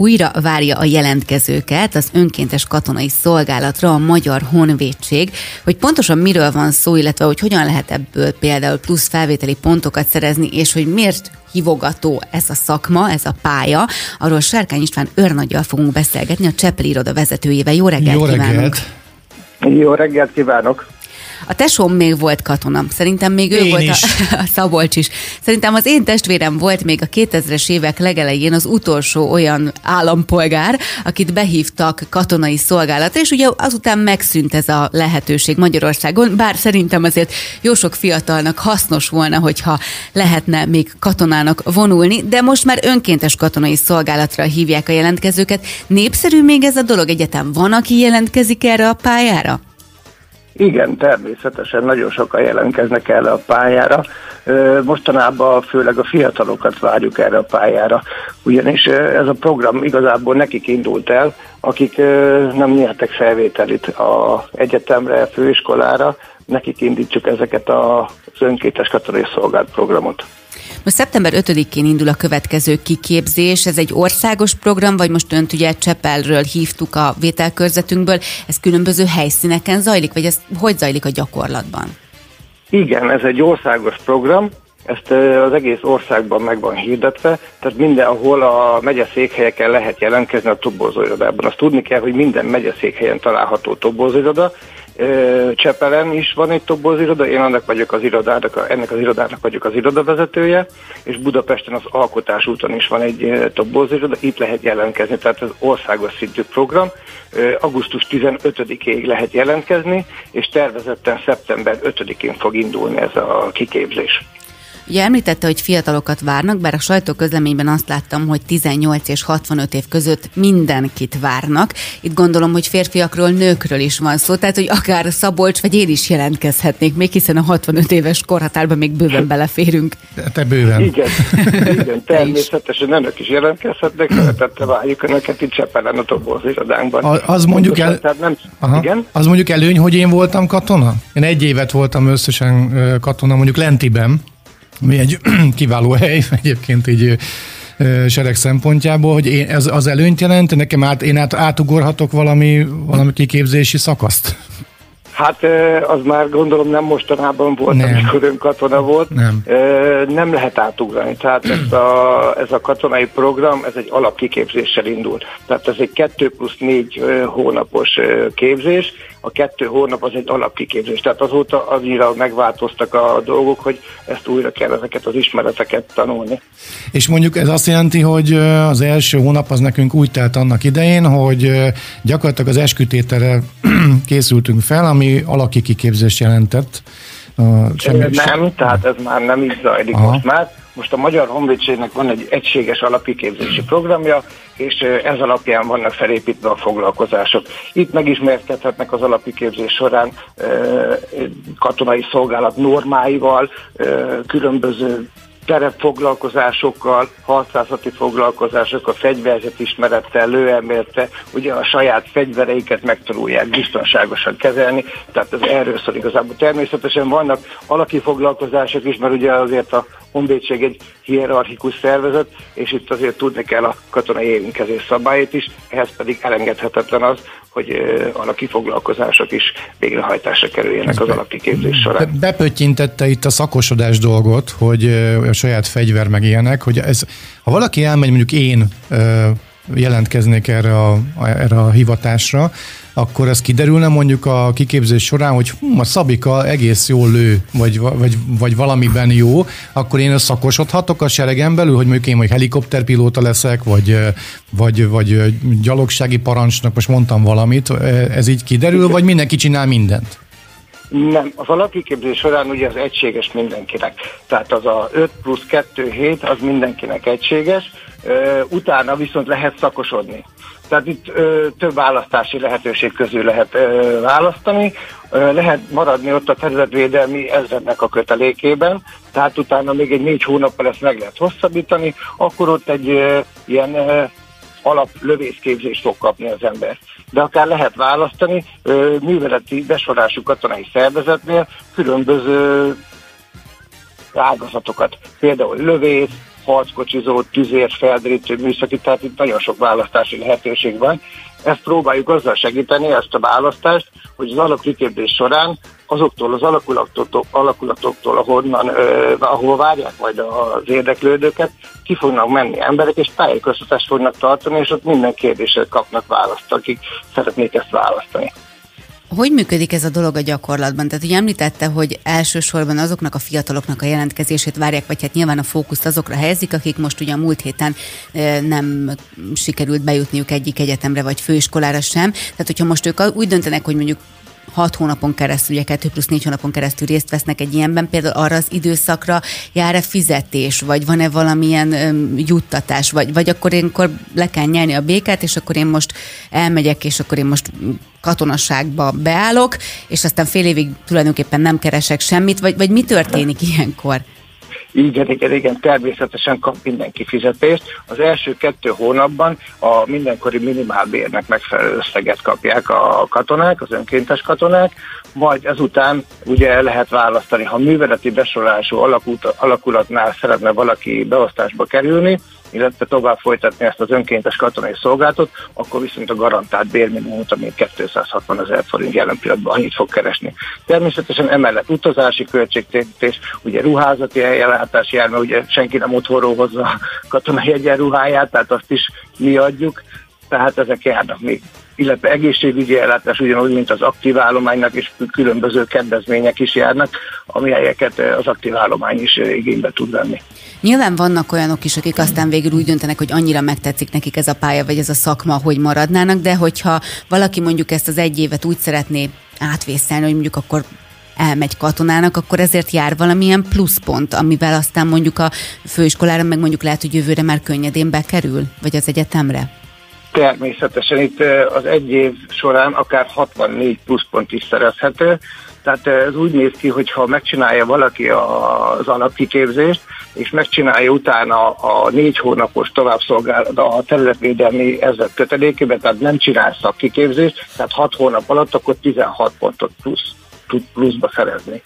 Újra várja a jelentkezőket az önkéntes katonai szolgálatra a Magyar Honvédség, hogy pontosan miről van szó, illetve hogy hogyan lehet ebből például plusz felvételi pontokat szerezni, és hogy miért hívogató ez a szakma, ez a pálya. Arról Sárkány István őrnagyjal fogunk beszélgetni, a Cseppeli iroda vezetőjével. Jó reggelt Jó reggelt. kívánok! Jó reggelt kívánok! A tesóm még volt katona. Szerintem még ő Én volt is. A, a Szabolcs is. Szerintem az én testvérem volt még a 2000-es évek legelején az utolsó olyan állampolgár, akit behívtak katonai szolgálatra, és ugye azután megszűnt ez a lehetőség Magyarországon, bár szerintem azért jó sok fiatalnak hasznos volna, hogyha lehetne még katonának vonulni, de most már önkéntes katonai szolgálatra hívják a jelentkezőket. Népszerű még ez a dolog? Egyetem van, aki jelentkezik erre a pályára? Igen, természetesen nagyon sokan jelentkeznek erre a pályára. Mostanában főleg a fiatalokat várjuk erre a pályára, ugyanis ez a program igazából nekik indult el, akik nem nyertek felvételit az egyetemre, főiskolára, nekik indítsuk ezeket az önkéntes katonai szolgált programot. Most szeptember 5-én indul a következő kiképzés. Ez egy országos program, vagy most önt ugye Csepelről hívtuk a vételkörzetünkből. Ez különböző helyszíneken zajlik, vagy ez hogy zajlik a gyakorlatban? Igen, ez egy országos program, ezt az egész országban meg van hirdetve, tehát mindenhol a megyeszékhelyeken lehet jelentkezni a toborzóirodában. Azt tudni kell, hogy minden megyeszékhelyen található toborzóiroda. Csepelen is van egy toborzóiroda, én annak vagyok az irodának, ennek az irodának vagyok az irodavezetője, és Budapesten az Alkotás úton is van egy ö, toborzóiroda, itt lehet jelentkezni, tehát ez országos szintű program. Augusztus 15-ig lehet jelentkezni, és tervezetten szeptember 5-én fog indulni ez a kiképzés. Ugye említette, hogy fiatalokat várnak, bár a sajtóközleményben azt láttam, hogy 18 és 65 év között mindenkit várnak. Itt gondolom, hogy férfiakról, nőkről is van szó, tehát hogy akár Szabolcs vagy én is jelentkezhetnék, még hiszen a 65 éves korhatárban még bőven beleférünk. Te- Te bőven. Igen, igen, természetesen önök is jelentkezhetnek, szeretettel várjuk önöket itt Csepelen a Tobolz irodánkban. A- az mondjuk el- Tehát nem, Aha. igen? Az mondjuk előny, hogy én voltam katona? Én egy évet voltam összesen katona, mondjuk Lentiben, ami egy kiváló hely egyébként így sereg szempontjából, hogy én, ez az előnyt jelent, nekem át, én át, átugorhatok valami, valami kiképzési szakaszt? Hát az már gondolom nem mostanában volt, Nem. amikor ön katona volt. Nem. Nem lehet átugrani. Tehát ez a, ez a katonai program, ez egy alapkiképzéssel indul. Tehát ez egy 2 plusz 4 hónapos képzés. A kettő hónap az egy alapkiképzés. Tehát azóta annyira megváltoztak a dolgok, hogy ezt újra kell ezeket az ismereteket tanulni. És mondjuk ez azt jelenti, hogy az első hónap az nekünk úgy telt annak idején, hogy gyakorlatilag az eskütételre készültünk fel, ami alaki kiképzést jelentett. A, semmi, Nem, tehát ez már nem így zajlik Aha. most már. Most a Magyar Honvédségnek van egy egységes alapkiképzési programja, és ez alapján vannak felépítve a foglalkozások. Itt megismerkedhetnek az alapkiképzés során katonai szolgálat normáival, különböző terepfoglalkozásokkal, harcászati foglalkozásokkal, fegyverzetismerettel, lőelmélettel, ugye a saját fegyvereiket megtanulják biztonságosan kezelni, tehát ez erről szól igazából. Természetesen vannak alaki foglalkozások is, mert ugye azért a honvédség egy hierarchikus szervezet, és itt azért tudni kell a katonai érintkezés szabályait is, ehhez pedig elengedhetetlen az, hogy alaki foglalkozások is végrehajtásra kerüljenek az alapkiképzés során. Be- Bepöttyintette itt a szakosodás dolgot, hogy a saját fegyver meg ilyenek, hogy ez, ha valaki elmegy, mondjuk én jelentkeznék erre a, a, erre a hivatásra, akkor ez kiderülne mondjuk a kiképzés során, hogy hm, a Szabika egész jól lő, vagy, vagy, vagy valamiben jó, akkor én szakosodhatok a seregen belül, hogy mondjuk én vagy helikopterpilóta leszek, vagy, vagy, vagy gyalogsági parancsnok, most mondtam valamit, ez így kiderül, vagy mindenki csinál mindent? Nem, az alapkiképzés során ugye az egységes mindenkinek. Tehát az a 5 plusz 2 hét az mindenkinek egységes, utána viszont lehet szakosodni. Tehát itt ö, több választási lehetőség közül lehet ö, választani, ö, lehet maradni ott a területvédelmi ezrednek a kötelékében, tehát utána még egy négy hónappal ezt meg lehet hosszabbítani, akkor ott egy ö, ilyen ö, alaplövészképzést fog kapni az ember. De akár lehet választani, műveleti besorású katonai szervezetnél különböző ágazatokat, például lövész, harckocsizó, tüzér, felderítő, műszaki, tehát itt nagyon sok választási lehetőség van. Ezt próbáljuk azzal segíteni, ezt a választást, hogy az alapkiképzés során azoktól az alakulatoktól, alakulatoktól ahonnan, eh, ahol várják majd az érdeklődőket, ki fognak menni emberek, és tájékoztatást fognak tartani, és ott minden kérdésre kapnak választ, akik szeretnék ezt választani. Hogy működik ez a dolog a gyakorlatban? Tehát ugye említette, hogy elsősorban azoknak a fiataloknak a jelentkezését várják, vagy hát nyilván a fókuszt azokra helyezik, akik most ugye a múlt héten nem sikerült bejutniuk egyik egyetemre vagy főiskolára sem. Tehát hogyha most ők úgy döntenek, hogy mondjuk hat hónapon keresztül, ugye 2 plusz 4 hónapon keresztül részt vesznek egy ilyenben, például arra az időszakra jár-e fizetés, vagy van-e valamilyen öm, juttatás, vagy, vagy akkor én akkor le kell nyelni a békát, és akkor én most elmegyek, és akkor én most katonaságba beállok, és aztán fél évig tulajdonképpen nem keresek semmit, vagy, vagy mi történik ilyenkor? Igen, igen, igen, természetesen kap mindenki fizetést. Az első kettő hónapban a mindenkori minimálbérnek megfelelő összeget kapják a katonák, az önkéntes katonák, majd ezután ugye lehet választani, ha műveleti besorolású alakulatnál szeretne valaki beosztásba kerülni, illetve tovább folytatni ezt az önkéntes katonai szolgálatot, akkor viszont a garantált bérminimumot, ami 260 ezer forint jelen pillanatban annyit fog keresni. Természetesen emellett utazási költségtérítés, ugye ruházati ellátás jár, mert ugye senki nem otthonról hozza a katonai egyenruháját, tehát azt is mi adjuk, tehát ezek járnak még illetve egészségügyi ellátás ugyanúgy, mint az aktív állománynak, és különböző kedvezmények is járnak, amelyeket az aktív állomány is igénybe tud venni. Nyilván vannak olyanok is, akik aztán végül úgy döntenek, hogy annyira megtetszik nekik ez a pálya, vagy ez a szakma, hogy maradnának, de hogyha valaki mondjuk ezt az egy évet úgy szeretné átvészelni, hogy mondjuk akkor elmegy katonának, akkor ezért jár valamilyen pluszpont, amivel aztán mondjuk a főiskolára, meg mondjuk lehet, hogy jövőre már könnyedén bekerül, vagy az egyetemre? Természetesen itt az egy év során akár 64 pluszpont is szerezhető, tehát ez úgy néz ki, hogy ha megcsinálja valaki az alapkiképzést, és megcsinálja utána a négy hónapos továbbszolgálat a területvédelmi ezzel kötelékében, tehát nem csinál szakkiképzést, tehát hat hónap alatt akkor 16 pontot plusz tud pluszba szerezni.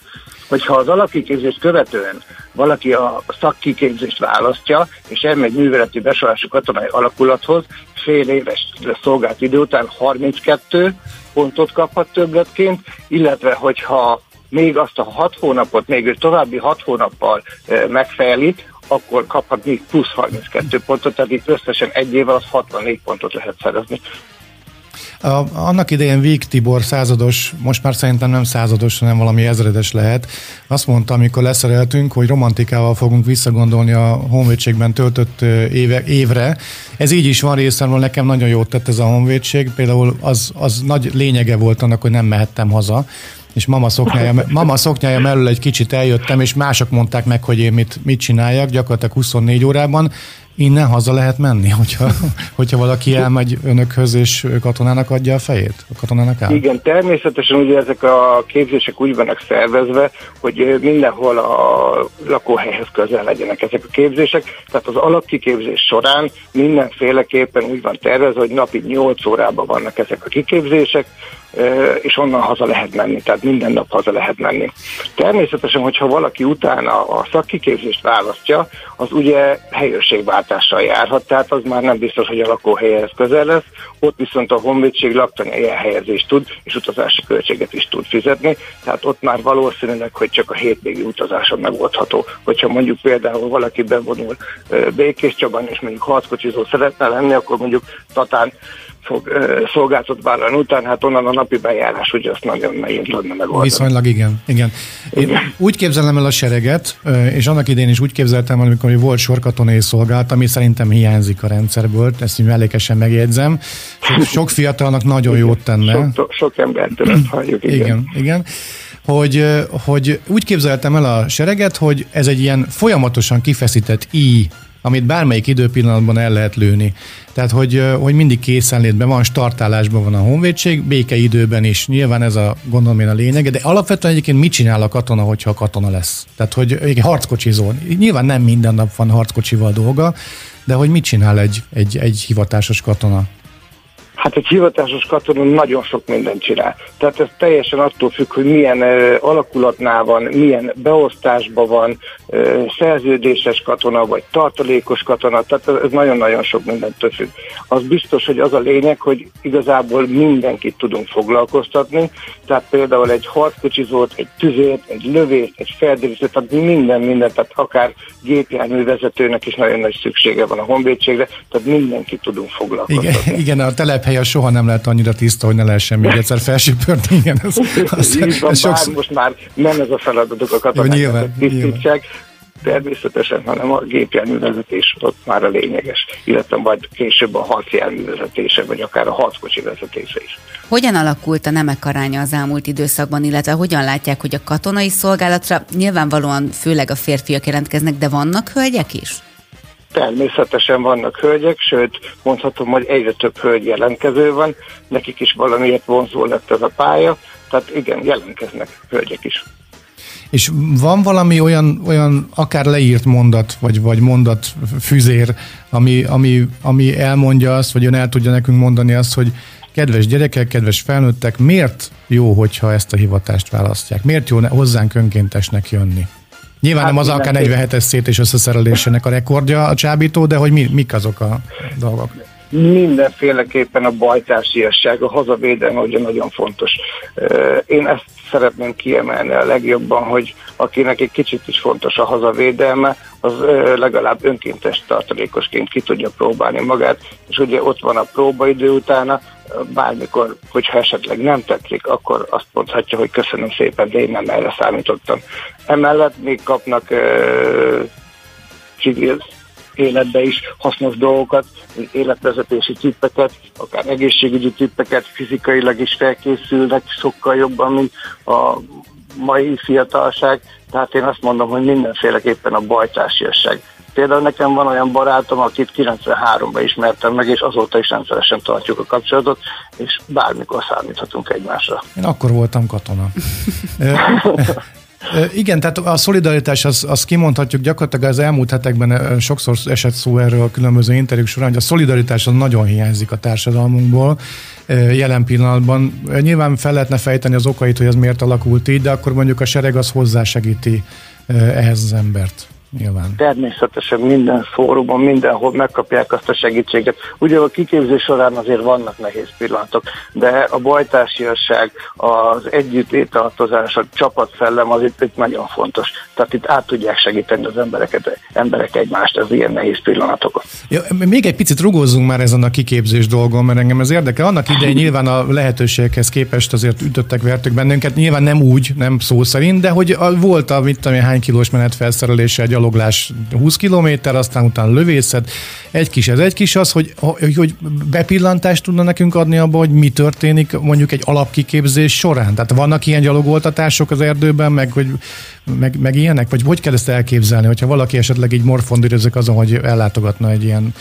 Hogyha az alapkiképzést követően valaki a szakkiképzést választja, és elmegy műveleti besorolású katonai alakulathoz, fél éves szolgált idő után 32 pontot kaphat többletként, illetve hogyha még azt a hat hónapot, még ő további hat hónappal megfejeli, akkor kaphat még plusz 32 pontot, tehát itt összesen egy év alatt 64 pontot lehet szerezni. A, annak idején Víg Tibor százados, most már szerintem nem százados, hanem valami ezredes lehet. Azt mondta, amikor leszereltünk, hogy romantikával fogunk visszagondolni a honvédségben töltött éve, évre. Ez így is van részemről, nekem nagyon jót tett ez a honvédség. Például az, az nagy lényege volt annak, hogy nem mehettem haza és mama szoknyája, mama szoknyája mellől egy kicsit eljöttem, és mások mondták meg, hogy én mit, mit csináljak, gyakorlatilag 24 órában, innen haza lehet menni, hogyha, hogyha valaki elmegy önökhöz és katonának adja a fejét? A katonának áll? Igen, természetesen ugye ezek a képzések úgy vannak szervezve, hogy mindenhol a lakóhelyhez közel legyenek ezek a képzések, tehát az alapkiképzés során mindenféleképpen úgy van tervezve, hogy napi 8 órában vannak ezek a kiképzések, és onnan haza lehet menni, tehát minden nap haza lehet menni. Természetesen, hogyha valaki utána a szakkiképzést választja, az ugye helyőrségváltással járhat, tehát az már nem biztos, hogy a lakóhelyhez közel lesz, ott viszont a honvédség laktani elhelyezést tud, és utazási költséget is tud fizetni, tehát ott már valószínűleg, hogy csak a hétvégi utazáson megoldható. Hogyha mondjuk például valaki bevonul Békés Csabán, és mondjuk harckocsizó szeretne lenni, akkor mondjuk Tatán fog szolgáltat vállalni után, hát onnan a napi bejárás, ugye azt nagyon nehéz lenne megoldani. Viszonylag igen, igen. Én igen. úgy képzelem el a sereget, és annak idén is úgy képzeltem, amikor volt sorkatonai szolgálat, ami szerintem hiányzik a rendszerből, ezt így mellékesen megjegyzem. Sok, sok fiatalnak nagyon igen. jót tenne. Sok, sok embertől ezt halljuk, igen. Igen, igen hogy, hogy úgy képzeltem el a sereget, hogy ez egy ilyen folyamatosan kifeszített i amit bármelyik időpillanatban el lehet lőni. Tehát, hogy, hogy mindig készenlétben van, startálásban van a honvédség, békeidőben is. Nyilván ez a gondolom én a lényege, de alapvetően egyébként mit csinál a katona, hogyha a katona lesz? Tehát, hogy egy harckocsizó. Nyilván nem minden nap van harckocsival dolga, de hogy mit csinál egy, egy, egy hivatásos katona? Hát egy hivatásos katona nagyon sok mindent csinál. Tehát ez teljesen attól függ, hogy milyen uh, alakulatnál van, milyen beosztásban van, uh, szerződéses katona, vagy tartalékos katona, tehát ez nagyon-nagyon sok mindent függ. Az biztos, hogy az a lényeg, hogy igazából mindenkit tudunk foglalkoztatni, tehát például egy harckocsizót, egy tüzért, egy lövést, egy felderítőt, tehát minden, minden, tehát akár gépjárművezetőnek is nagyon nagy szüksége van a honvédségre, tehát mindenkit tudunk foglalkoztatni. Igen, igen a telephely soha nem lehet annyira tiszta, hogy ne lehessen még egyszer felsőpörni. Igen, ez, az, ez, ez sokszor... most már nem ez a feladatuk a katonáknak, hogy tisztítsák, természetesen, hanem a gépjárművezetés ott már a lényeges, illetve majd később a harcjárművezetése, vagy akár a harckocsi vezetése is. Hogyan alakult a nemek aránya az elmúlt időszakban, illetve hogyan látják, hogy a katonai szolgálatra nyilvánvalóan főleg a férfiak jelentkeznek, de vannak hölgyek is? Természetesen vannak hölgyek, sőt mondhatom, hogy egyre több hölgy jelentkező van, nekik is valamiért vonzó lett ez a pálya, tehát igen, jelentkeznek hölgyek is. És van valami olyan, olyan akár leírt mondat, vagy, vagy mondat füzér, ami, ami, ami elmondja azt, vagy ön el tudja nekünk mondani azt, hogy kedves gyerekek, kedves felnőttek, miért jó, hogyha ezt a hivatást választják? Miért jó hozzánk önkéntesnek jönni? Nyilván hát nem az akár 47-es szét és összeszerelésének a rekordja a csábító, de hogy mi, mik azok a dolgok? Mindenféleképpen a bajtársiasság, a hazavédelme ugye nagyon fontos. Én ezt szeretném kiemelni a legjobban, hogy akinek egy kicsit is fontos a hazavédelme, az legalább önkéntes tartalékosként ki tudja próbálni magát, és ugye ott van a próbaidő utána, bármikor, hogyha esetleg nem tetszik, akkor azt mondhatja, hogy köszönöm szépen, de én nem erre számítottam. Emellett még kapnak civil életbe is hasznos dolgokat, életvezetési tippeket, akár egészségügyi tippeket, fizikailag is felkészülnek sokkal jobban, mint a mai fiatalság. Tehát én azt mondom, hogy mindenféleképpen a bajtársiasság Például nekem van olyan barátom, akit 93-ban ismertem meg, és azóta is rendszeresen tartjuk a kapcsolatot, és bármikor számíthatunk egymásra. Én akkor voltam katona. Igen, tehát a szolidaritás, az, az kimondhatjuk gyakorlatilag az elmúlt hetekben sokszor esett szó erről a különböző interjúk során, hogy a szolidaritás az nagyon hiányzik a társadalmunkból jelen pillanatban. Nyilván fel lehetne fejteni az okait, hogy ez miért alakult így, de akkor mondjuk a sereg az hozzásegíti ehhez az embert nyilván. Természetesen minden fórumon, mindenhol megkapják azt a segítséget. Ugye a kiképzés során azért vannak nehéz pillanatok, de a bajtársiasság, az együttétartozás, a csapatszellem az itt, itt nagyon fontos. Tehát itt át tudják segíteni az embereket, emberek egymást az ilyen nehéz pillanatokat. Ja, még egy picit rugózzunk már ezen a kiképzés dolgon, mert engem ez érdekel. Annak idején nyilván a lehetőségekhez képest azért ütöttek, vertük bennünket, nyilván nem úgy, nem szó szerint, de hogy volt a mit tudom, hány kilós menet felszerelése egy gyaloglás 20 km, aztán utána lövészet, egy kis ez, egy kis az, hogy, hogy bepillantást tudna nekünk adni abba, hogy mi történik mondjuk egy alapkiképzés során. Tehát vannak ilyen gyalogoltatások az erdőben, meg, hogy, meg, meg ilyenek? Vagy hogy kell ezt elképzelni, hogyha valaki esetleg így morfondírozik azon, hogy ellátogatna egy ilyen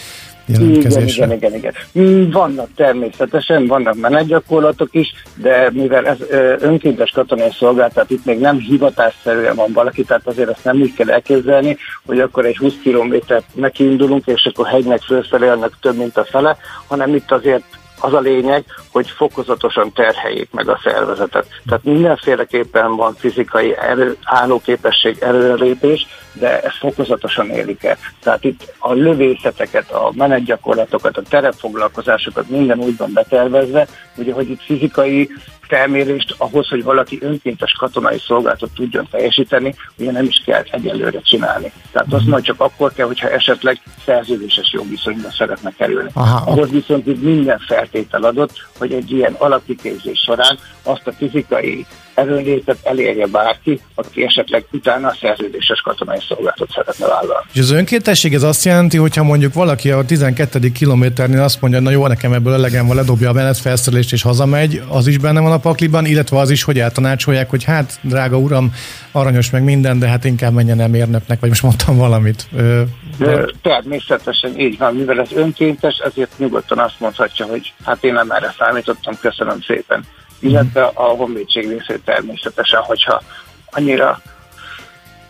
jelentkezésre. Igen, igen, igen, igen. Vannak természetesen, vannak menetgyakorlatok is, de mivel ez önkéntes katonai szolgálat, itt még nem hivatásszerűen van valaki, tehát azért azt nem úgy kell elképzelni, hogy akkor egy 20 kilométert nekiindulunk, és akkor hegynek fölfelé annak több, mint a fele, hanem itt azért az a lényeg, hogy fokozatosan terheljék meg a szervezetet. Tehát mindenféleképpen van fizikai erő, állóképesség, előrelépés, de ezt fokozatosan élik el. Tehát itt a lövészeteket, a menetgyakorlatokat, a terepfoglalkozásokat minden úgy van betervezve, ugye, hogy itt fizikai felmérést ahhoz, hogy valaki önkéntes katonai szolgálatot tudjon teljesíteni, ugye nem is kell egyelőre csinálni. Tehát az majd csak akkor kell, hogyha esetleg szerződéses jogviszonyban szeretne kerülni. Aha, ahhoz viszont itt minden feltétel adott, hogy egy ilyen alapkiképzés során azt a fizikai erőnlétet elérje bárki, aki esetleg utána a szerződéses katonai szolgálatot szeretne vállalni. És az önkéntesség ez azt jelenti, hogyha mondjuk valaki a 12. kilométernél azt mondja, na jó, nekem ebből elegem van, ledobja a menet felszerelést és hazamegy, az is benne van a pakliban, illetve az is, hogy eltanácsolják, hogy hát, drága uram, aranyos meg minden, de hát inkább menjen el mérnöknek, vagy most mondtam valamit. Ö, de... Természetesen így van, mivel ez önkéntes, ezért nyugodtan azt mondhatja, hogy hát én nem erre számítottam, köszönöm szépen illetve a honvédség részét természetesen, hogyha annyira,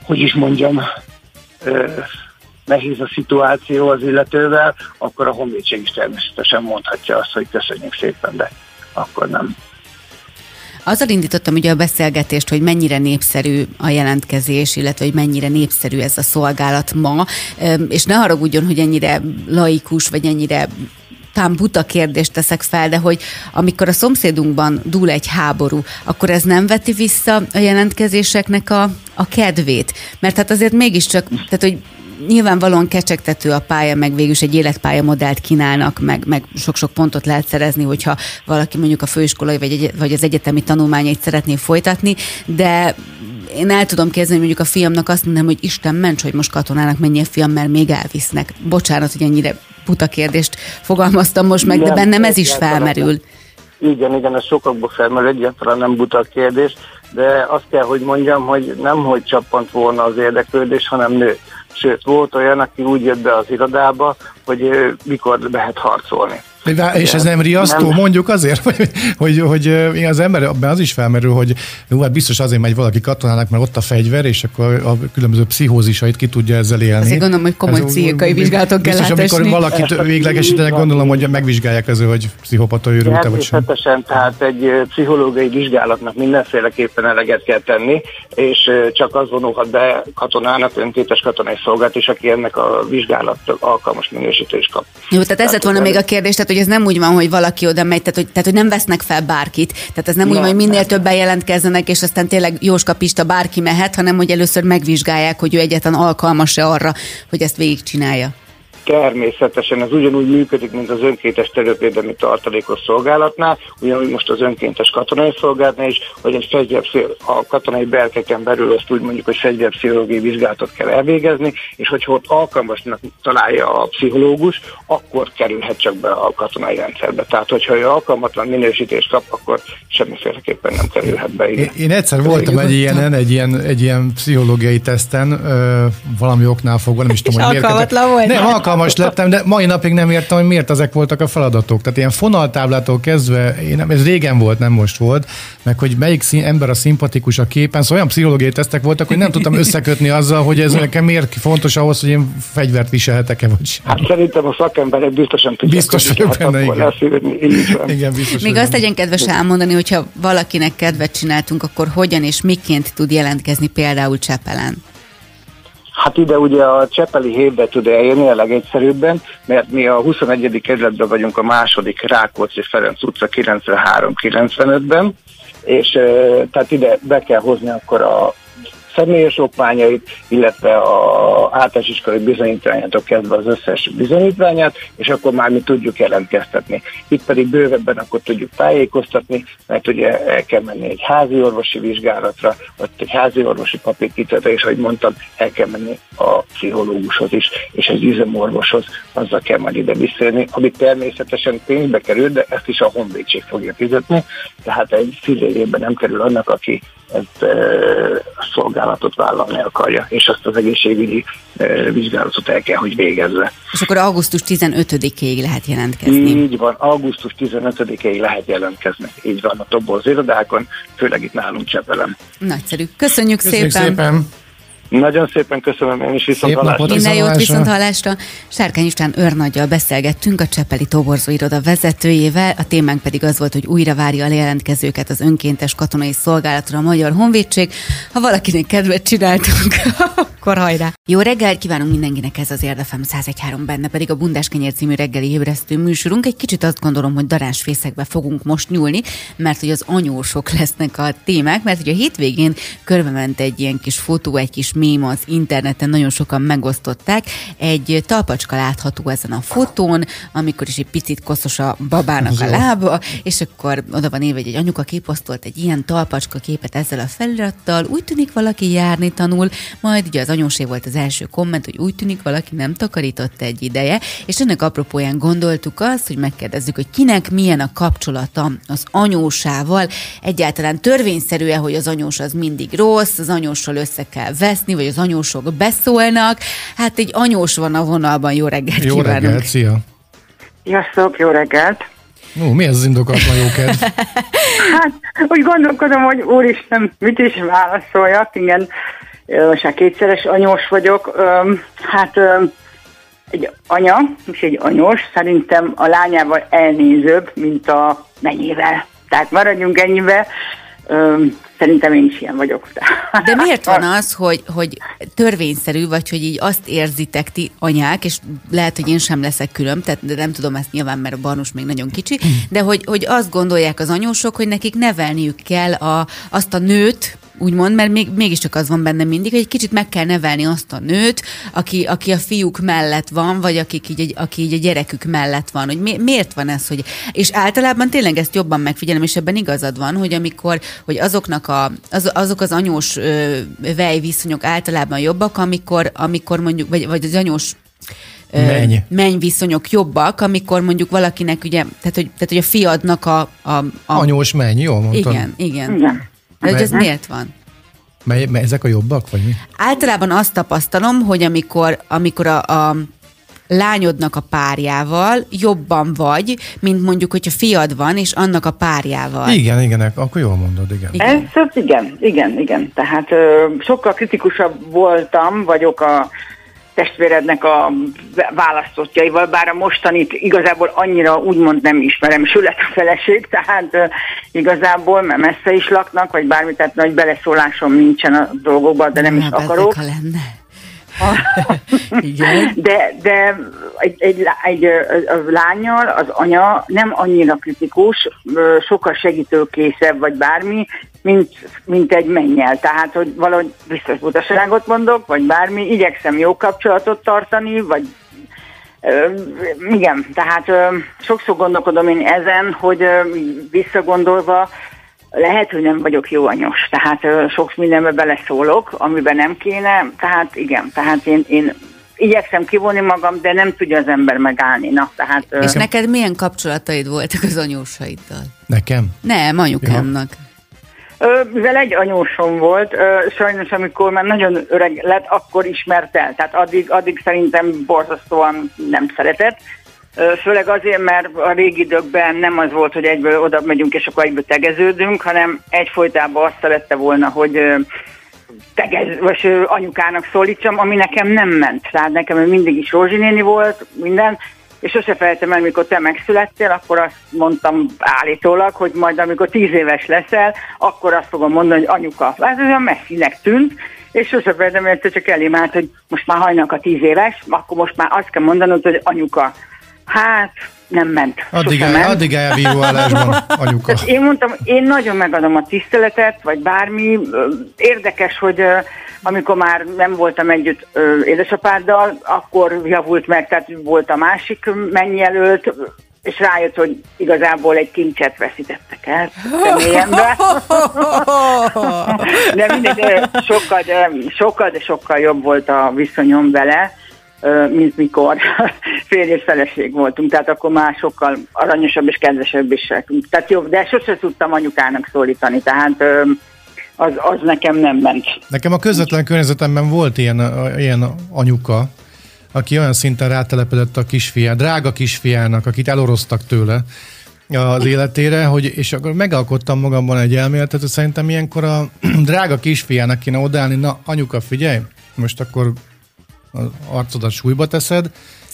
hogy is mondjam, nehéz a szituáció az illetővel, akkor a honvédség is természetesen mondhatja azt, hogy köszönjük szépen, de akkor nem. Azzal indítottam ugye a beszélgetést, hogy mennyire népszerű a jelentkezés, illetve hogy mennyire népszerű ez a szolgálat ma, és ne haragudjon, hogy ennyire laikus, vagy ennyire tám buta kérdést teszek fel, de hogy amikor a szomszédunkban dúl egy háború, akkor ez nem veti vissza a jelentkezéseknek a, a kedvét? Mert hát azért mégiscsak, tehát hogy nyilvánvalóan kecsegtető a pálya, meg végül is egy életpálya modellt kínálnak, meg, meg sok-sok pontot lehet szerezni, hogyha valaki mondjuk a főiskolai vagy, egy, vagy az egyetemi tanulmányait szeretné folytatni, de én el tudom képzelni, mondjuk a fiamnak azt mondom, hogy Isten ments, hogy most katonának menjél fiam, mert még elvisznek. Bocsánat, hogy ennyire puta kérdést fogalmaztam most meg, de bennem ez is felmerül. Igen, igen, ez sokakból felmerül, egyáltalán nem buta kérdés, de azt kell, hogy mondjam, hogy nem hogy csappant volna az érdeklődés, hanem nőtt. Sőt, volt olyan, aki úgy jött be az irodába, hogy mikor lehet harcolni. De, és ez nem riasztó, nem. mondjuk azért, hogy, hogy, hogy az ember, az is felmerül, hogy jó, hát biztos azért megy valaki katonának, mert ott a fegyver, és akkor a különböző pszichózisait ki tudja ezzel élni. Azért gondolom, hogy komoly pszichikai vizsgálatok kell Biztos, amikor valakit véglegesítenek, gondolom, hogy megvizsgálják ezzel, hogy pszichopata őrült vagy sem. Tehát egy pszichológiai vizsgálatnak mindenféleképpen eleget kell tenni, és csak az vonulhat be katonának, önkétes katonai szolgált is, aki ennek a vizsgálat alkalmas minősítést kap. Jó, tehát ez lett volna még a kérdés, tehát hogy ez nem úgy van, hogy valaki oda megy, tehát hogy, tehát, hogy nem vesznek fel bárkit. Tehát ez nem, nem úgy van, hogy minél többen jelentkezzenek, és aztán tényleg Jóska Pista bárki mehet, hanem hogy először megvizsgálják, hogy ő egyáltalán alkalmas-e arra, hogy ezt végigcsinálja. Természetesen ez ugyanúgy működik, mint az önkéntes területvédelmi tartalékos szolgálatnál, ugyanúgy most az önkéntes katonai szolgálatnál is, hogy egy fegyver, a katonai belkeken belül azt úgy mondjuk, hogy fegyverpszichológiai vizsgálatot kell elvégezni, és hogyha ott alkalmasnak találja a pszichológus, akkor kerülhet csak be a katonai rendszerbe. Tehát, hogyha ő alkalmatlan minősítést kap, akkor semmiféleképpen nem kerülhet be ide. Én, én egyszer voltam egy ilyen, egy ilyen, egy ilyen pszichológiai teszten, ö, valami oknál fogva, nem is tudom, hogy miért. volt. Nem, alkalmas lettem, de mai napig nem értem, hogy miért ezek voltak a feladatok. Tehát ilyen fonaltáblától kezdve, én nem, ez régen volt, nem most volt, meg hogy melyik szín, ember a szimpatikus a képen, szóval olyan pszichológiai tesztek voltak, hogy nem tudtam összekötni azzal, hogy ez nekem miért fontos ahhoz, hogy én fegyvert viselhetek-e vagy sem. Hát szerintem a szakemberek biztosan tudják. Biztos vagyok benne, igen. igen biztos Még azt legyen kedves elmondani, hogyha valakinek kedvet csináltunk, akkor hogyan és miként tud jelentkezni például Csepelen? Hát ide ugye a Csepeli hévbe tud eljönni a legegyszerűbben, mert mi a 21. kerületben vagyunk a második Rákóczi Ferenc utca 93-95-ben, és tehát ide be kell hozni akkor a személyes okmányait, illetve a általános iskolai bizonyítványától kezdve az összes bizonyítványát, és akkor már mi tudjuk jelentkeztetni. Itt pedig bővebben akkor tudjuk tájékoztatni, mert ugye el kell menni egy házi orvosi vizsgálatra, vagy egy házi orvosi papírkitetre, és ahogy mondtam, el kell menni a pszichológushoz is, és egy üzemorvoshoz, azzal kell majd ide visszajönni, ami természetesen pénzbe kerül, de ezt is a honvédség fogja fizetni, tehát egy fillérében nem kerül annak, aki ezt e, szolgálatot vállalni akarja, és azt az egészségügyi e, vizsgálatot el kell, hogy végezze. És akkor augusztus 15-ig lehet jelentkezni. Így van, augusztus 15-ig lehet jelentkezni. Így van a Tobolz irodákon, főleg itt nálunk Csepelem. Nagyszerű. Köszönjük, Köszönjük szépen! szépen. Nagyon szépen köszönöm, én is viszont hallásra. Minden jót viszont hallásra. Sárkány István őrnagyjal beszélgettünk a Csepeli Toborzó iroda vezetőjével, a témánk pedig az volt, hogy újra várja a jelentkezőket az önkéntes katonai szolgálatra a Magyar Honvédség. Ha valakinek kedvet csináltunk, akkor hajrá! Jó reggelt kívánunk mindenkinek ez az Érdefem 101.3 benne, pedig a Bundás Kenyér című reggeli ébresztő műsorunk. Egy kicsit azt gondolom, hogy darásfészekbe fogunk most nyúlni, mert hogy az anyósok lesznek a témák, mert hogy a hétvégén körbement egy ilyen kis fotó, egy kis mém az interneten, nagyon sokan megosztották. Egy talpacska látható ezen a fotón, amikor is egy picit koszos a babának a lába, és akkor oda van éve, hogy egy anyuka kiposztolt egy ilyen talpacska képet ezzel a felirattal, úgy tűnik valaki járni tanul, majd ugye az anyósé volt az első komment, hogy úgy tűnik valaki nem takarított egy ideje, és ennek apropóján gondoltuk azt, hogy megkérdezzük, hogy kinek milyen a kapcsolata az anyósával, egyáltalán törvényszerű-e, hogy az anyós az mindig rossz, az anyóssal össze kell veszni, vagy az anyósok beszólnak. Hát egy anyós van a vonalban, jó reggelt Jó kívánunk. reggelt, szia! Sziasztok, jó reggelt! Ó, mi ez az indokolatlan jó kedv? hát, úgy gondolkodom, hogy úristen, mit is válaszoljak, igen most már kétszeres anyós vagyok. Hát egy anya és egy anyós szerintem a lányával elnézőbb, mint a mennyivel. Tehát maradjunk ennyivel. Szerintem én is ilyen vagyok. De miért van az, hogy, hogy törvényszerű, vagy hogy így azt érzitek ti anyák, és lehet, hogy én sem leszek külön, tehát de nem tudom ezt nyilván, mert a barnus még nagyon kicsi, de hogy, hogy azt gondolják az anyósok, hogy nekik nevelniük kell a, azt a nőt, úgymond, mert még, mégiscsak az van benne mindig, hogy egy kicsit meg kell nevelni azt a nőt, aki, aki a fiúk mellett van, vagy akik így, egy, aki így a gyerekük mellett van, hogy mi, miért van ez, hogy, és általában tényleg ezt jobban megfigyelem, és ebben igazad van, hogy amikor, hogy azoknak a, az, azok az anyós ö, viszonyok általában jobbak, amikor, amikor mondjuk, vagy, vagy az anyós menny. mennyviszonyok jobbak, amikor mondjuk valakinek ugye, tehát hogy, tehát, hogy a fiadnak a, a, a... Anyós menny, jó mondtad? Igen, igen. igen. De hogy ez miért van? Mely, mely, ezek a jobbak, vagy mi? Általában azt tapasztalom, hogy amikor, amikor a, a lányodnak a párjával jobban vagy, mint mondjuk, hogyha fiad van, és annak a párjával. Igen, igen, akkor jól mondod, igen. igen. Ez, igen, igen, igen. Tehát ö, sokkal kritikusabb voltam, vagyok a testvérednek a választottjaival, bár a mostanit igazából annyira úgymond nem ismerem, lett a feleség, tehát uh, igazából mert messze is laknak, vagy bármi, tehát nagy beleszólásom nincsen a dolgokban, de nem Na, is akarok. lenne. Igen. De, de egy, egy, egy, a lányal az anya nem annyira kritikus, sokkal segítőkészebb, vagy bármi, mint, mint egy mennyel. Tehát, hogy valahogy biztos butaságot mondok, vagy bármi, igyekszem jó kapcsolatot tartani, vagy igen, tehát sokszor gondolkodom én ezen, hogy visszagondolva lehet, hogy nem vagyok jó anyos, tehát sok mindenbe beleszólok, amiben nem kéne, tehát igen, tehát én, én igyekszem kivonni magam, de nem tudja az ember megállni. Na, tehát, És neked milyen kapcsolataid voltak az anyósaiddal? Nekem? Nem, anyukámnak. Ja. Mivel egy anyósom volt, sajnos amikor már nagyon öreg lett, akkor ismert el. Tehát addig, addig szerintem borzasztóan nem szeretett. Főleg azért, mert a régi időkben nem az volt, hogy egyből oda megyünk és akkor egyből tegeződünk, hanem egyfolytában azt szerette volna, hogy tegez, vagy anyukának szólítsam, ami nekem nem ment. Tehát nekem mindig is Rózsi néni volt, minden, és sose felejtem el, mikor te megszülettél, akkor azt mondtam állítólag, hogy majd amikor tíz éves leszel, akkor azt fogom mondani, hogy anyuka. Ez olyan messzinek tűnt, és sose felejtem el, csak elimált, hogy most már hajnak a tíz éves, akkor most már azt kell mondanod, hogy anyuka. Hát, nem ment. Addig, el, ment. addig elbíró állásban, anyuka. én mondtam, én nagyon megadom a tiszteletet, vagy bármi. Érdekes, hogy amikor már nem voltam együtt édesapáddal, akkor javult meg, tehát volt a másik előtt, és rájött, hogy igazából egy kincset veszítettek el személyembe. De mindegy, sokkal, de, sokkal, de sokkal jobb volt a viszonyom vele mint mikor fél és feleség voltunk, tehát akkor már sokkal aranyosabb és kedvesebb is lehetünk. Tehát jó, de sose tudtam anyukának szólítani, tehát az, az nekem nem ment. Nekem a közvetlen környezetemben volt ilyen, ilyen anyuka, aki olyan szinten rátelepedett a kisfiá, drága kisfiának, akit eloroztak tőle az életére, hogy, és akkor megalkottam magamban egy elméletet, hogy szerintem ilyenkor a drága kisfiának kéne odállni, na anyuka, figyelj, most akkor az arcodat súlyba teszed,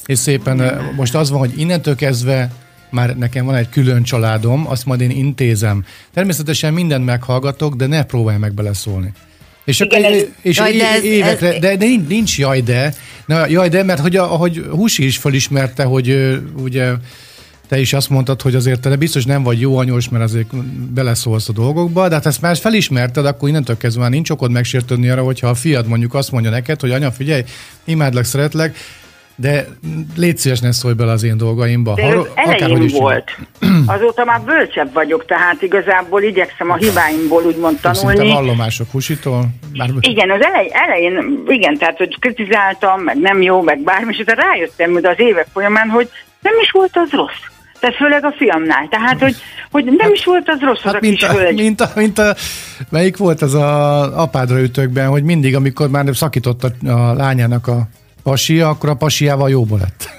és szépen most az van, hogy innentől kezdve már nekem van egy külön családom, azt majd én intézem. Természetesen mindent meghallgatok, de ne próbálj meg beleszólni. És, Igen, akkor, és jaj, de ez, évekre, ez, de, de nincs jaj de, na, jaj de, mert hogy ahogy Husi is felismerte, hogy ugye te is azt mondtad, hogy azért te biztos nem vagy jó anyós, mert azért beleszólsz a dolgokba, de hát ezt már felismerted, akkor innentől kezdve már nincs okod megsértődni arra, hogyha a fiad mondjuk azt mondja neked, hogy anya, figyelj, imádlak, szeretlek, de légy szíves, ne szólj bele az én dolgaimba. De Har- elején is volt. Azóta már bölcsebb vagyok, tehát igazából igyekszem a hibáimból úgymond tanulni. Szinte vallomások husitól? Bár... Igen, az elej, elején, igen, tehát hogy kritizáltam, meg nem jó, meg bármi, és utána rájöttem hogy az évek folyamán, hogy nem is volt az rossz. Tehát főleg a fiamnál. Tehát, hogy, hogy nem hát, is volt az rossz hát az mint a, a mint, a, mint a, melyik volt az a apádra ütőkben, hogy mindig, amikor már szakított a, a lányának a pasia, akkor a pasiával jóba lett.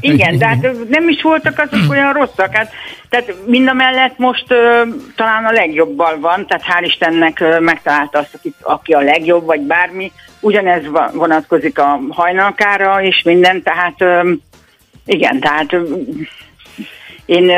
Igen, de hát nem is voltak azok olyan rosszak. Hát, tehát mind a mellett most uh, talán a legjobbal van, tehát hál' Istennek uh, megtalálta azt, aki, aki a legjobb, vagy bármi. Ugyanez vonatkozik a hajnalkára és minden, tehát uh, igen, tehát én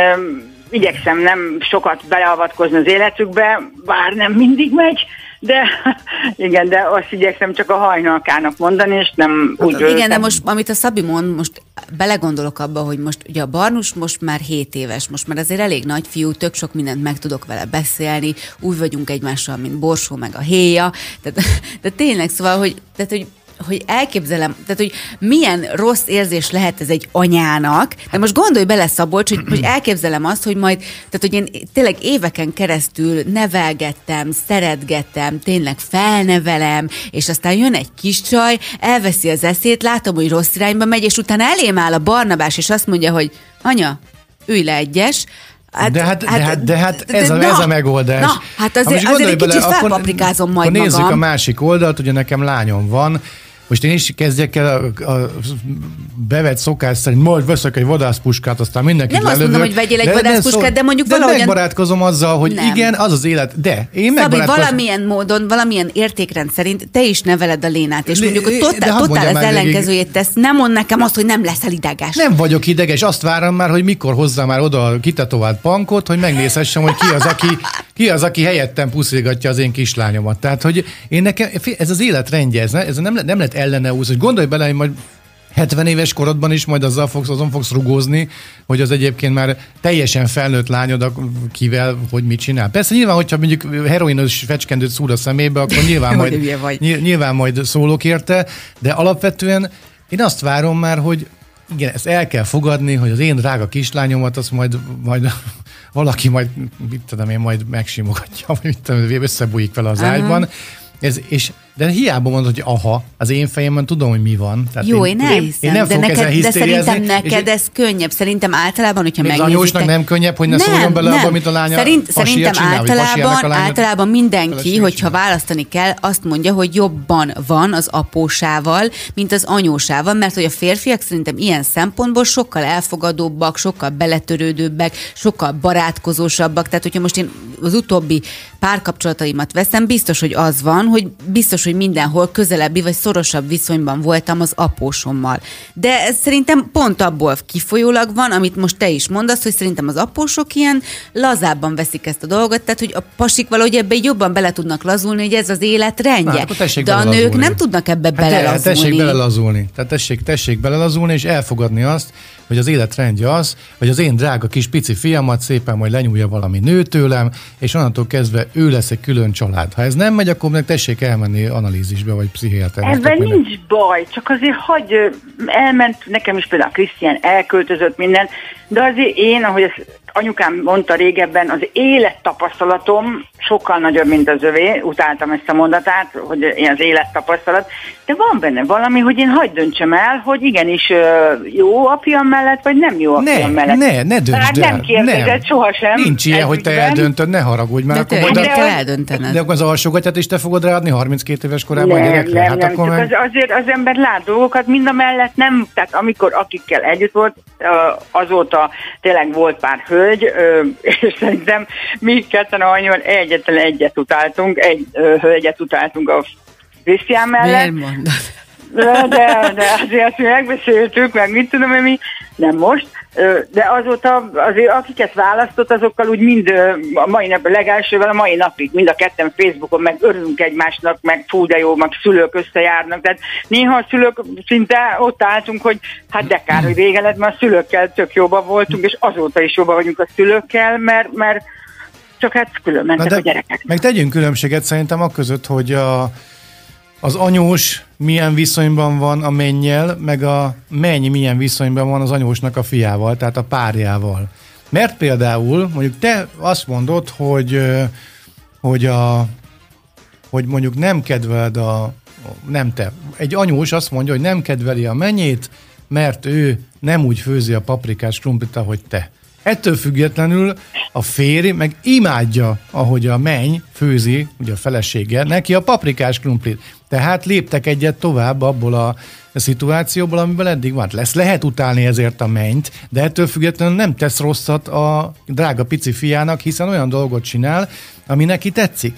igyekszem nem sokat beleavatkozni az életükbe, bár nem mindig megy, de igen, de azt igyekszem csak a hajnalkának mondani, és nem hát, úgy... Igen, öltem. de most, amit a Szabi mond, most belegondolok abba, hogy most ugye a Barnus most már 7 éves, most már azért elég nagy fiú, tök sok mindent meg tudok vele beszélni, úgy vagyunk egymással, mint Borsó meg a héja, de, de tényleg szóval, hogy, tehát, hogy hogy elképzelem, tehát hogy milyen rossz érzés lehet ez egy anyának, de most gondolj bele, Szabolcs, hogy, hogy elképzelem azt, hogy majd, tehát hogy én tényleg éveken keresztül nevelgettem, szeretgettem, tényleg felnevelem, és aztán jön egy kis csaj, elveszi az eszét, látom, hogy rossz irányba megy, és utána elém áll a Barnabás, és azt mondja, hogy anya, ülj le egyes, Hát, de hát, hát, de hát, de hát ez, a, na, ez a megoldás. Na, hát azért, azért egy kicsit bele, felpaprikázom majd akkor nézzük magam. a másik oldalt, ugye nekem lányom van, most én is kezdjek el a, a bevett szokás szerint, majd veszek egy vadászpuskát, aztán mindenki Nem azt mondom, hogy vegyél egy vadászpuskát, de mondjuk de valahogyan... megbarátkozom azzal, hogy nem. igen, az az élet, de én Szabi, valamilyen módon, valamilyen értékrend szerint te is neveled a Lénát, és mondjuk, hogy totál, totál az ellenkezőjét tesz. Nem mond nekem azt, hogy nem leszel ideges. Nem vagyok ideges, azt várom már, hogy mikor hozzá már oda a kitetovált pankot, hogy megnézhessem, hogy ki az, aki, ki az, aki helyettem puszilgatja az én kislányomat. Tehát, hogy én nekem, ez az életrendje, ez, ez nem, nem lehet ellene úsz, hogy gondolj bele, hogy majd 70 éves korodban is majd azzal fogsz, azon fogsz rugózni, hogy az egyébként már teljesen felnőtt lányod, kivel, hogy mit csinál. Persze nyilván, hogyha mondjuk heroinos fecskendőt szúr a szemébe, akkor nyilván majd, nyilván majd szólok érte, de alapvetően én azt várom már, hogy igen, ezt el kell fogadni, hogy az én drága kislányomat, azt majd, majd valaki majd, mit tudom én, majd megsimogatja, vagy mit tudom, összebújik vele az Aha. ágyban. Ez, és de hiába mondod, hogy aha, az én fejemben tudom, hogy mi van. Tehát Jó, én, én elhiszem, én nem de, neked, de szerintem neked ez könnyebb. Szerintem általában, hogyha megnézitek... Az anyósnak nem könnyebb, hogy ne nem, szóljon bele nem. abba, amit a lánya Szerint, Szerintem csinál, általában, lánya, általában mindenki, hogyha választani kell, azt mondja, hogy jobban van az apósával, mint az anyósával, mert hogy a férfiak szerintem ilyen szempontból sokkal elfogadóbbak, sokkal beletörődőbbek, sokkal barátkozósabbak. Tehát, hogyha most én az utóbbi párkapcsolataimat veszem, biztos, hogy az van, hogy biztos, hogy mindenhol közelebbi vagy szorosabb viszonyban voltam az apósommal. De ez szerintem pont abból kifolyólag van, amit most te is mondasz, hogy szerintem az apósok ilyen lazábban veszik ezt a dolgot, tehát hogy a pasik valahogy ebbe jobban bele tudnak lazulni, hogy ez az élet rendje. Na, De a nők nem tudnak ebbe hát belelazulni. Tessék belelazulni. Tehát tessék, tessék belelazulni, és elfogadni azt, hogy az életrendje az, hogy az én drága kis pici fiamat szépen majd lenyúlja valami nő tőlem, és onnantól kezdve ő lesz egy külön család. Ha ez nem megy, akkor meg tessék elmenni analízisbe, vagy pszichiáternek. Ebben nincs baj, csak azért hagy, elment, nekem is például Krisztián elköltözött minden, de azért én, ahogy ezt anyukám mondta régebben, az élettapasztalatom sokkal nagyobb, mint az övé, utáltam ezt a mondatát, hogy én az élettapasztalat, de van benne valami, hogy én hagyd döntsem el, hogy igenis jó apjam mellett, vagy nem jó apjam ne, mellett. Ne, ne döntsd hát nem kérdezett sohasem. Nincs ilyen, hogy te eldöntöd, ne haragudj, mert de akkor majd kell eldöntened. De akkor az alsógatját is te fogod ráadni 32 éves korában nem, a gyerekre. Nem, hát nem, akkor meg... az, azért az ember lát dolgokat, mind a mellett nem, tehát amikor akikkel együtt volt, azóta tényleg volt pár hölgy, és szerintem mi ketten a egyetlen egyet utáltunk, egy hölgyet utáltunk a Krisztián mellett. Miért mondod? De, de, de azért mi megbeszéltük, meg mit tudom én mi, nem most, de azóta azért akiket választott, azokkal úgy mind a mai nap, legelsővel a mai napig, mind a ketten Facebookon meg örülünk egymásnak, meg fú de jó, meg szülők összejárnak, tehát néha a szülők szinte ott álltunk, hogy hát de kár, hogy vége lett, mert a szülőkkel tök jóban voltunk, és azóta is jobban vagyunk a szülőkkel, mert, mert csak hát külön mentek de, a gyerekek. Meg tegyünk különbséget szerintem a között, hogy a az anyós milyen viszonyban van a mennyel, meg a menny milyen viszonyban van az anyósnak a fiával, tehát a párjával. Mert például, mondjuk te azt mondod, hogy, hogy, a, hogy mondjuk nem kedveled a, nem te, egy anyós azt mondja, hogy nem kedveli a mennyét, mert ő nem úgy főzi a paprikás krumplit, ahogy te. Ettől függetlenül a férj meg imádja, ahogy a menny főzi, ugye a felesége, neki a paprikás krumplit. Tehát léptek egyet tovább abból a szituációból, amiben eddig van. Lesz, lehet utálni ezért a mennyt, de ettől függetlenül nem tesz rosszat a drága pici fiának, hiszen olyan dolgot csinál, ami neki tetszik.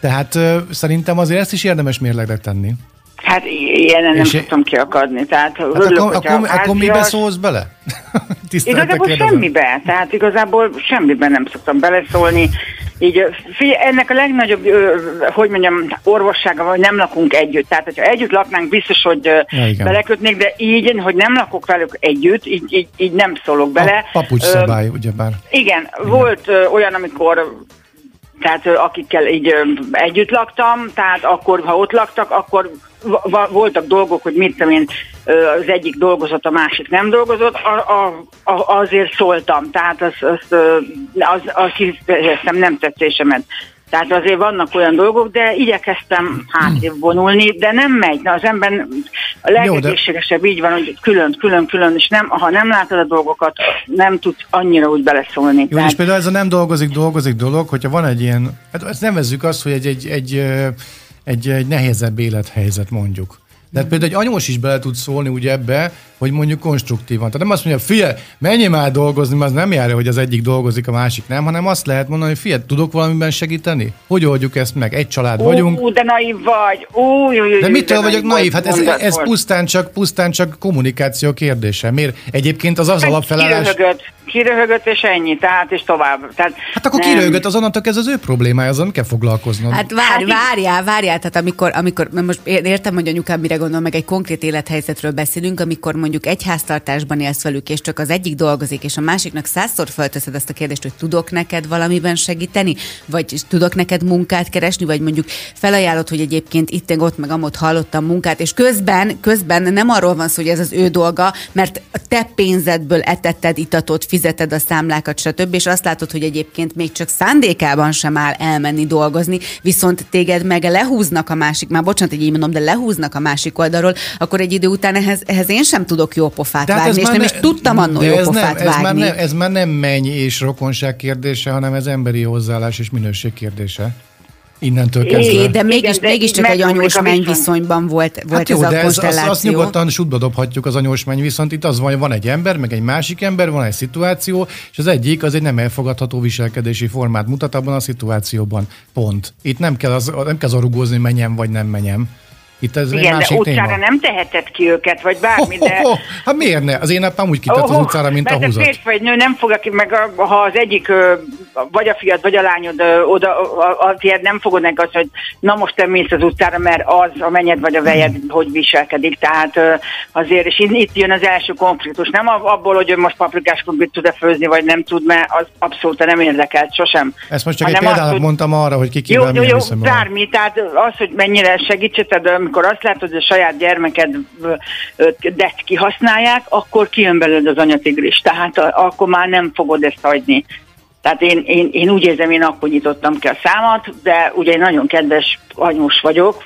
Tehát ö, szerintem azért ezt is érdemes mérlegre tenni. Hát ilyen nem szoktam kiakadni. Tehát hát örülök, akkor, akkor, akkor mibe szólsz bele? igazából kérdezem. semmibe. Tehát igazából semmiben nem szoktam beleszólni. Így, figyelj, ennek a legnagyobb, hogy mondjam, orvossága, hogy nem lakunk együtt. Tehát, hogyha együtt laknánk, biztos, hogy ja, belekötnék, de így, hogy nem lakok velük együtt, így, így, így nem szólok bele. A papucs szabály, ugyebár. Igen, igen, volt olyan, amikor tehát akikkel így együtt laktam, tehát akkor, ha ott laktak, akkor voltak dolgok, hogy mit tudom én, az egyik dolgozott, a másik nem dolgozott, a, a, a, azért szóltam, tehát az, az, az, az kifejeztem nem tetszésemet. Tehát azért vannak olyan dolgok, de igyekeztem hátrébb vonulni, de nem megy. Na, az ember a legegészségesebb így van, hogy külön, külön, külön, és nem, ha nem látod a dolgokat, nem tudsz annyira úgy beleszólni. Jó, Tehát... és például ez a nem dolgozik, dolgozik dolog, hogyha van egy ilyen, hát ezt nevezzük azt, hogy egy, egy, egy, egy, egy nehezebb élethelyzet mondjuk. De hát például egy anyós is bele tud szólni ugye ebbe, hogy mondjuk konstruktívan. Tehát nem azt mondja, fia, menj már dolgozni, mert az nem jár, hogy az egyik dolgozik, a másik nem, hanem azt lehet mondani, hogy fia, tudok valamiben segíteni? Hogy oldjuk ezt meg? Egy család ó, vagyunk. Ó, de naív vagy. Ó, jó, jó, de mitől de vagyok naív? Hát ez, ez pusztán, csak, pusztán csak kommunikáció kérdése. Miért? Egyébként az az alapfelállás... Kiröhögött, kiröhögött és ennyi, tehát és tovább. Tehát hát akkor nem. kiröhögött, az onnantól ez az ő problémája, azon kell foglalkoznod. Hát várj, hát várjál, várjál, tehát amikor, amikor most értem, hogy anyukám mire gondol, meg egy konkrét élethelyzetről beszélünk, amikor mondjuk egy háztartás lakásban élsz velük, és csak az egyik dolgozik, és a másiknak százszor fölteszed ezt a kérdést, hogy tudok neked valamiben segíteni, vagy tudok neked munkát keresni, vagy mondjuk felajánlod, hogy egyébként itt, ott, meg amott hallottam munkát, és közben, közben nem arról van szó, hogy ez az ő dolga, mert a te pénzedből etetted, itatot, fizeted a számlákat, stb. És azt látod, hogy egyébként még csak szándékában sem áll elmenni dolgozni, viszont téged meg lehúznak a másik, már bocsánat, hogy így mondom, de lehúznak a másik oldalról, akkor egy idő után ehhez, ehhez én sem tudok jó pofát vágni, és nem ne, is tudtam annól jó ez pofát nem, ez vágni. Már nem, ez már nem menny és rokonság kérdése, hanem ez emberi hozzáállás és minőség kérdése. Innentől kezdve. É, de mégis, Igen, mégiscsak egy anyós menny viszonyban volt, volt hát jó, ez a de ez, azt, azt nyugodtan sútba dobhatjuk az anyós menny, viszont itt az van, hogy van egy ember, meg egy másik ember, van egy szituáció, és az egyik az egy nem elfogadható viselkedési formát mutat abban a szituációban. Pont. Itt nem kell az, nem kell az rugózni, menjem vagy nem menjem. Itt ez Igen, de utcára téma. nem teheted ki őket, vagy bármi, de... Oh, oh, hát miért ne? Az én apám úgy kitett oh, az utcára, mint a húzat. Mert vagy nő nem ki, meg a, ha az egyik, vagy a fiad, vagy a lányod oda, a, a fiad nem fogod neki azt, hogy na most te mész az utcára, mert az a menyed vagy a vejed, hmm. hogy viselkedik. Tehát azért, és itt jön az első konfliktus. Nem abból, hogy most paprikás krumplit tud-e főzni, vagy nem tud, mert az abszolút nem érdekelt sosem. Ezt most csak egy példának mondtam arra, hogy ki kivel jó, jó, jó, bármi, tehát az, hogy mennyire segítseted, amikor azt látod, hogy a saját gyermeked de kihasználják, akkor kijön belőled az anyatigris. Tehát akkor már nem fogod ezt hagyni. Tehát én, én, én úgy érzem, én akkor nyitottam ki a számat, de ugye én nagyon kedves anyós vagyok,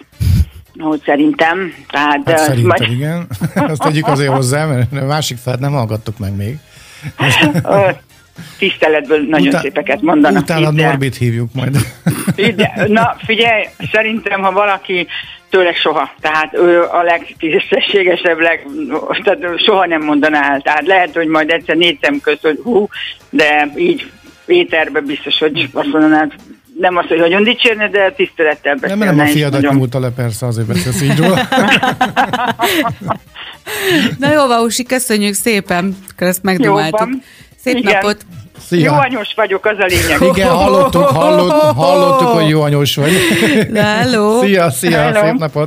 hogy szerintem. Tehát, hát szerintem majd... igen. Azt tegyük azért hozzá, mert a másik felet nem hallgattuk meg még. Tiszteletből nagyon Utá- szépeket mondanak. Utána Norbit hívjuk majd. Ide, na figyelj, szerintem ha valaki tőle soha. Tehát ő a legtisztességesebb, leg, tehát soha nem mondaná el. Tehát lehet, hogy majd egyszer négy szem közt, hogy hú, de így éterben biztos, hogy azt mondanád, nem azt, hogy nagyon dicsérne, de tisztelettel beszélne. Nem, nem a fiadat nagyon... nyúlta le, persze, azért beszélsz így róla. Na jó, Vausi, köszönjük szépen, akkor ezt megdumáltuk. Szép Igen. napot! Szia. Jó anyós vagyok, az a lényeg. Igen, hallottuk, hallottuk, hallottuk hogy jó anyós vagy. Hello. Szia, szia, Hello. szép napot.